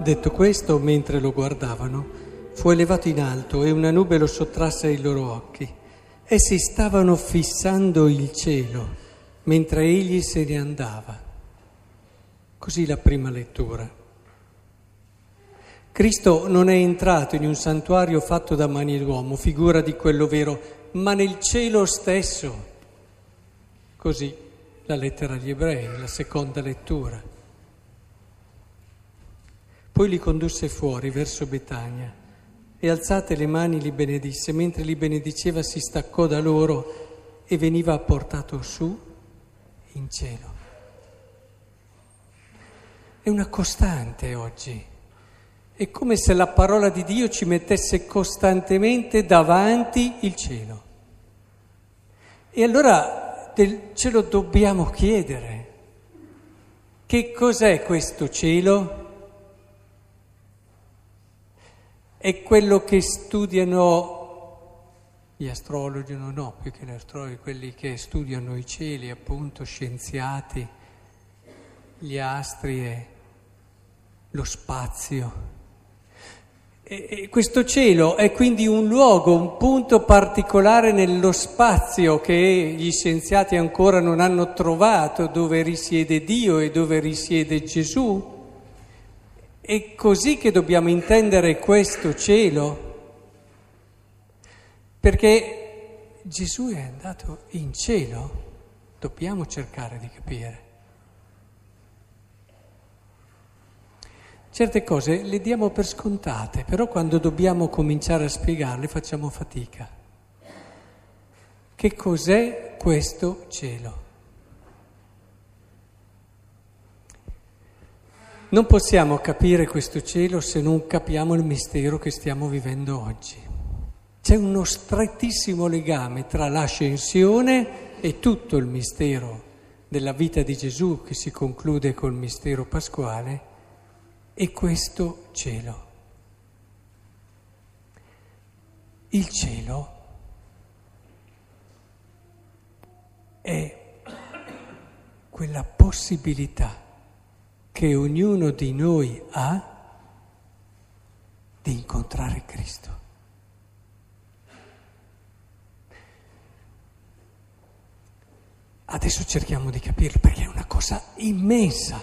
Detto questo, mentre lo guardavano, fu elevato in alto e una nube lo sottrasse ai loro occhi. Essi stavano fissando il cielo mentre egli se ne andava. Così la prima lettura. Cristo non è entrato in un santuario fatto da mani d'uomo, figura di quello vero, ma nel cielo stesso. Così la lettera agli ebrei, la seconda lettura. Poi li condusse fuori verso Betania e alzate le mani li benedisse. Mentre li benediceva si staccò da loro e veniva portato su in cielo. È una costante oggi. È come se la parola di Dio ci mettesse costantemente davanti il cielo. E allora ce lo dobbiamo chiedere. Che cos'è questo cielo? È quello che studiano gli astrologi, no, no, più che gli astrologi, quelli che studiano i cieli, appunto, scienziati, gli astri e lo spazio. E, questo cielo è quindi un luogo, un punto particolare nello spazio che gli scienziati ancora non hanno trovato, dove risiede Dio e dove risiede Gesù. È così che dobbiamo intendere questo cielo? Perché Gesù è andato in cielo, dobbiamo cercare di capire. Certe cose le diamo per scontate, però quando dobbiamo cominciare a spiegarle facciamo fatica. Che cos'è questo cielo? Non possiamo capire questo cielo se non capiamo il mistero che stiamo vivendo oggi. C'è uno strettissimo legame tra l'ascensione e tutto il mistero della vita di Gesù che si conclude col mistero pasquale e questo cielo. Il cielo è quella possibilità che ognuno di noi ha di incontrare Cristo. Adesso cerchiamo di capirlo perché è una cosa immensa,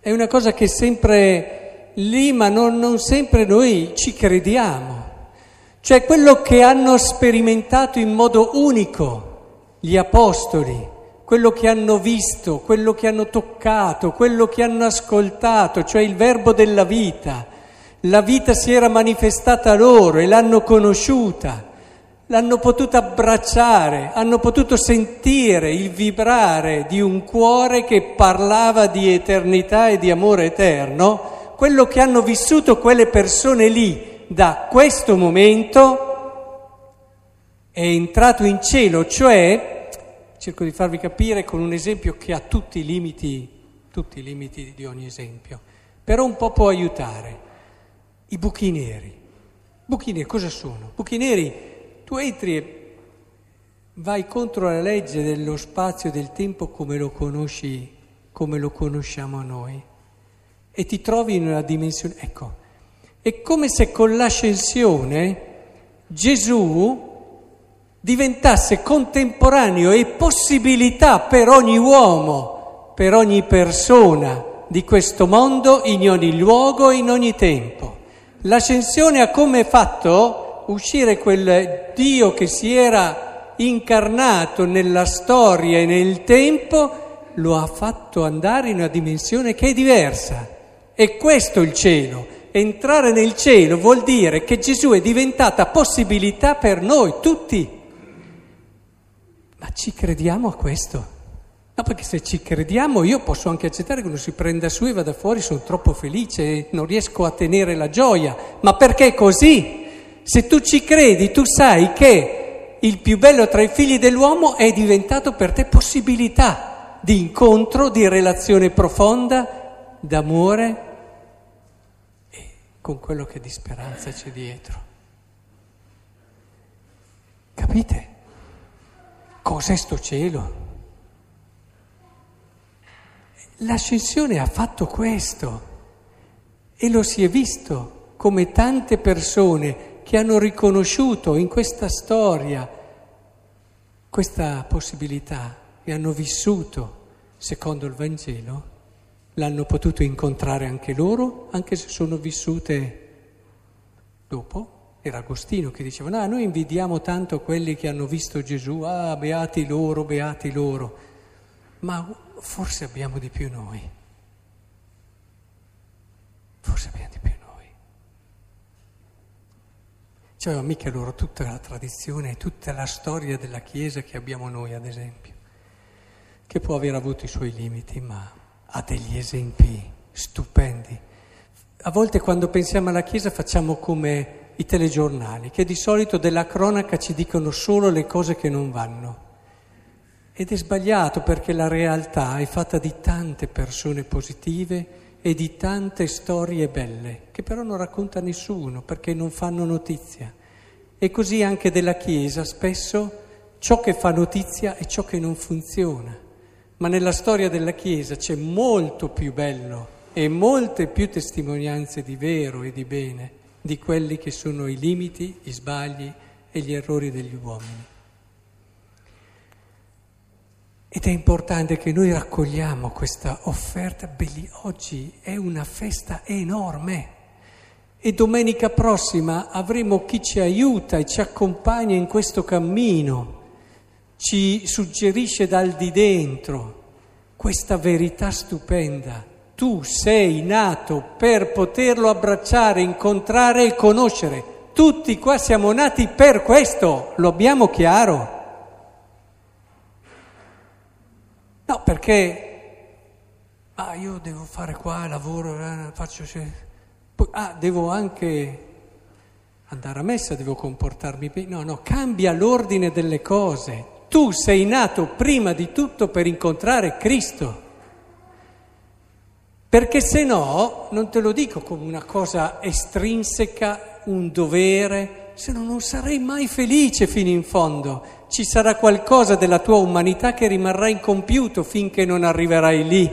è una cosa che è sempre lì, ma non, non sempre noi ci crediamo. Cioè quello che hanno sperimentato in modo unico gli apostoli, quello che hanno visto, quello che hanno toccato, quello che hanno ascoltato, cioè il verbo della vita. La vita si era manifestata loro e l'hanno conosciuta, l'hanno potuta abbracciare, hanno potuto sentire il vibrare di un cuore che parlava di eternità e di amore eterno. Quello che hanno vissuto quelle persone lì da questo momento è entrato in cielo, cioè cerco di farvi capire con un esempio che ha tutti i limiti, tutti i limiti di ogni esempio, però un po' può aiutare. I buchi neri. Buchi neri cosa sono? Buchi neri, tu entri e vai contro la legge dello spazio e del tempo come lo conosci, come lo conosciamo noi, e ti trovi in una dimensione. Ecco, è come se con l'ascensione Gesù diventasse contemporaneo e possibilità per ogni uomo, per ogni persona di questo mondo, in ogni luogo, in ogni tempo. L'ascensione ha come fatto uscire quel Dio che si era incarnato nella storia e nel tempo, lo ha fatto andare in una dimensione che è diversa. E questo è il cielo. Entrare nel cielo vuol dire che Gesù è diventata possibilità per noi tutti. Ma ci crediamo a questo? No, perché se ci crediamo io posso anche accettare che uno si prenda su e vada fuori, sono troppo felice e non riesco a tenere la gioia. Ma perché così? Se tu ci credi, tu sai che il più bello tra i figli dell'uomo è diventato per te possibilità di incontro, di relazione profonda, d'amore e con quello che di speranza c'è dietro. Capite? Cos'è sto cielo? L'ascensione ha fatto questo. E lo si è visto come tante persone che hanno riconosciuto in questa storia questa possibilità e hanno vissuto secondo il Vangelo, l'hanno potuto incontrare anche loro, anche se sono vissute dopo. Era Agostino che diceva, no, noi invidiamo tanto quelli che hanno visto Gesù, ah, beati loro, beati loro, ma forse abbiamo di più noi. Forse abbiamo di più noi. C'aveva mica loro tutta la tradizione, tutta la storia della Chiesa che abbiamo noi, ad esempio, che può aver avuto i suoi limiti, ma ha degli esempi stupendi. A volte quando pensiamo alla Chiesa facciamo come i telegiornali, che di solito della cronaca ci dicono solo le cose che non vanno. Ed è sbagliato perché la realtà è fatta di tante persone positive e di tante storie belle, che però non racconta nessuno perché non fanno notizia. E così anche della Chiesa spesso ciò che fa notizia è ciò che non funziona. Ma nella storia della Chiesa c'è molto più bello e molte più testimonianze di vero e di bene di quelli che sono i limiti, gli sbagli e gli errori degli uomini. Ed è importante che noi raccogliamo questa offerta. Oggi è una festa enorme e domenica prossima avremo chi ci aiuta e ci accompagna in questo cammino, ci suggerisce dal di dentro questa verità stupenda tu sei nato per poterlo abbracciare, incontrare e conoscere. Tutti qua siamo nati per questo, lo abbiamo chiaro. No, perché ah, io devo fare qua, lavoro, eh, faccio... Poi, ah, devo anche andare a messa, devo comportarmi bene. No, no, cambia l'ordine delle cose. Tu sei nato prima di tutto per incontrare Cristo. Perché se no, non te lo dico come una cosa estrinseca, un dovere, se no non sarei mai felice fino in fondo. Ci sarà qualcosa della tua umanità che rimarrà incompiuto finché non arriverai lì.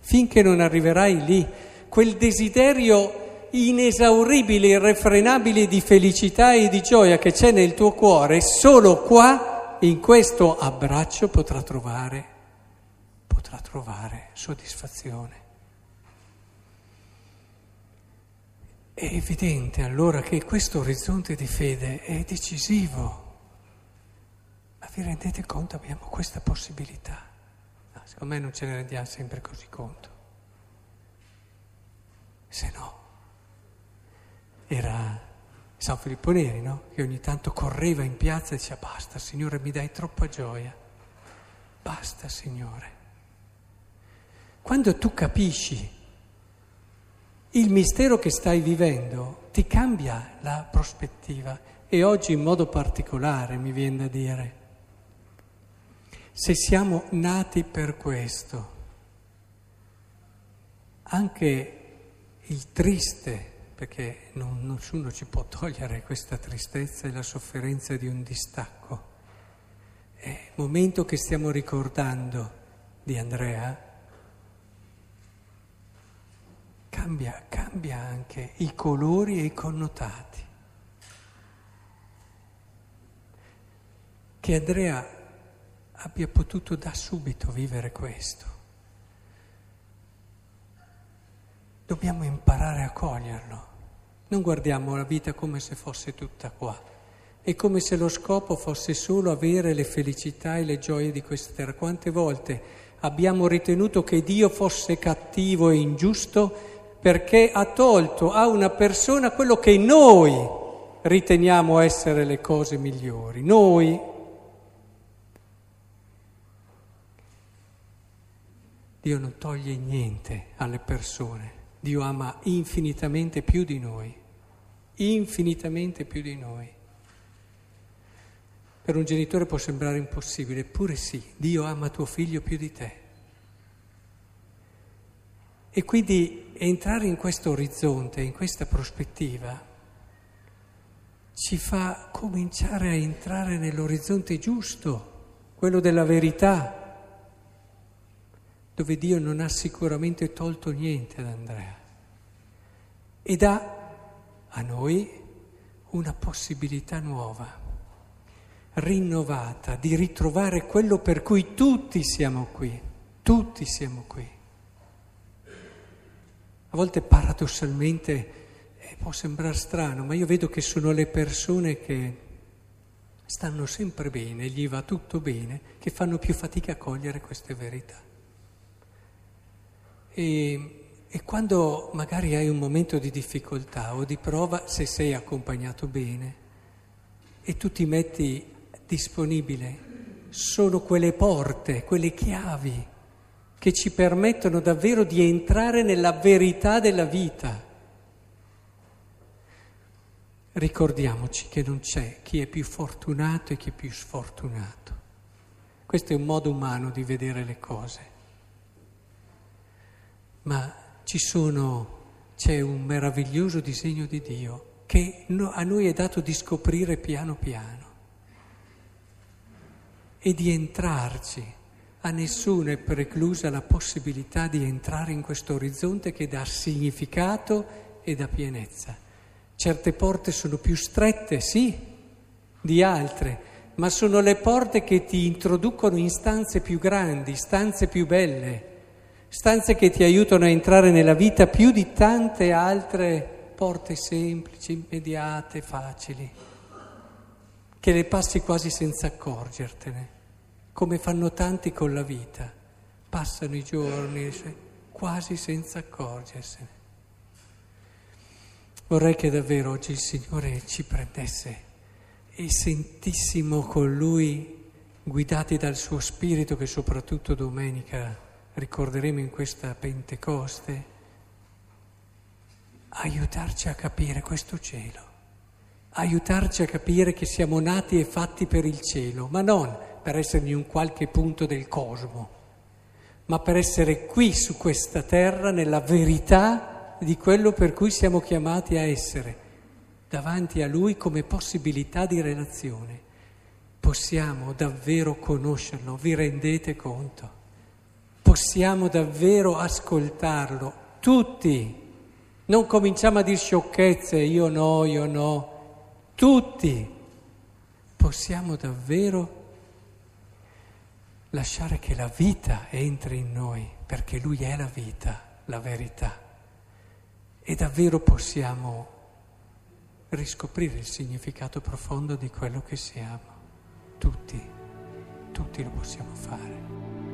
Finché non arriverai lì. Quel desiderio inesauribile, irrefrenabile di felicità e di gioia che c'è nel tuo cuore, solo qua, in questo abbraccio, potrà trovare, potrà trovare soddisfazione. È evidente allora che questo orizzonte di fede è decisivo. Ma vi rendete conto? Abbiamo questa possibilità. No, secondo me non ce ne rendiamo sempre così conto. Se no, era San Filippo Neri, no? Che ogni tanto correva in piazza e diceva basta, Signore, mi dai troppa gioia. Basta, Signore. Quando tu capisci il mistero che stai vivendo ti cambia la prospettiva e oggi in modo particolare mi viene da dire, se siamo nati per questo, anche il triste, perché non, nessuno ci può togliere questa tristezza e la sofferenza di un distacco, è il momento che stiamo ricordando di Andrea, cambia, cambia anche i colori e i connotati. Che Andrea abbia potuto da subito vivere questo. Dobbiamo imparare a coglierlo. Non guardiamo la vita come se fosse tutta qua. È come se lo scopo fosse solo avere le felicità e le gioie di questa terra. Quante volte abbiamo ritenuto che Dio fosse cattivo e ingiusto perché ha tolto a una persona quello che noi riteniamo essere le cose migliori. Noi. Dio non toglie niente alle persone, Dio ama infinitamente più di noi, infinitamente più di noi. Per un genitore può sembrare impossibile, eppure sì, Dio ama tuo figlio più di te. E quindi entrare in questo orizzonte, in questa prospettiva, ci fa cominciare a entrare nell'orizzonte giusto, quello della verità, dove Dio non ha sicuramente tolto niente ad Andrea. e dà a noi una possibilità nuova, rinnovata, di ritrovare quello per cui tutti siamo qui, tutti siamo qui. A volte paradossalmente eh, può sembrare strano, ma io vedo che sono le persone che stanno sempre bene, gli va tutto bene, che fanno più fatica a cogliere queste verità. E, e quando magari hai un momento di difficoltà o di prova, se sei accompagnato bene e tu ti metti disponibile, sono quelle porte, quelle chiavi che ci permettono davvero di entrare nella verità della vita. Ricordiamoci che non c'è chi è più fortunato e chi è più sfortunato. Questo è un modo umano di vedere le cose. Ma ci sono, c'è un meraviglioso disegno di Dio che a noi è dato di scoprire piano piano e di entrarci. A nessuno è preclusa la possibilità di entrare in questo orizzonte che dà significato e dà pienezza. Certe porte sono più strette, sì, di altre, ma sono le porte che ti introducono in stanze più grandi, stanze più belle, stanze che ti aiutano a entrare nella vita più di tante altre porte semplici, immediate, facili, che le passi quasi senza accorgertene, come fanno tanti con la vita. Passano i giorni quasi senza accorgersene. Vorrei che davvero oggi il Signore ci prendesse e sentissimo con Lui, guidati dal suo Spirito, che soprattutto domenica ricorderemo in questa Pentecoste, aiutarci a capire questo cielo, aiutarci a capire che siamo nati e fatti per il cielo, ma non per essere in un qualche punto del cosmo, ma per essere qui su questa terra nella verità di quello per cui siamo chiamati a essere davanti a Lui come possibilità di relazione. Possiamo davvero conoscerlo, vi rendete conto? Possiamo davvero ascoltarlo, tutti. Non cominciamo a dire sciocchezze, io no, io no, tutti. Possiamo davvero lasciare che la vita entri in noi, perché Lui è la vita, la verità e davvero possiamo riscoprire il significato profondo di quello che siamo. Tutti, tutti lo possiamo fare.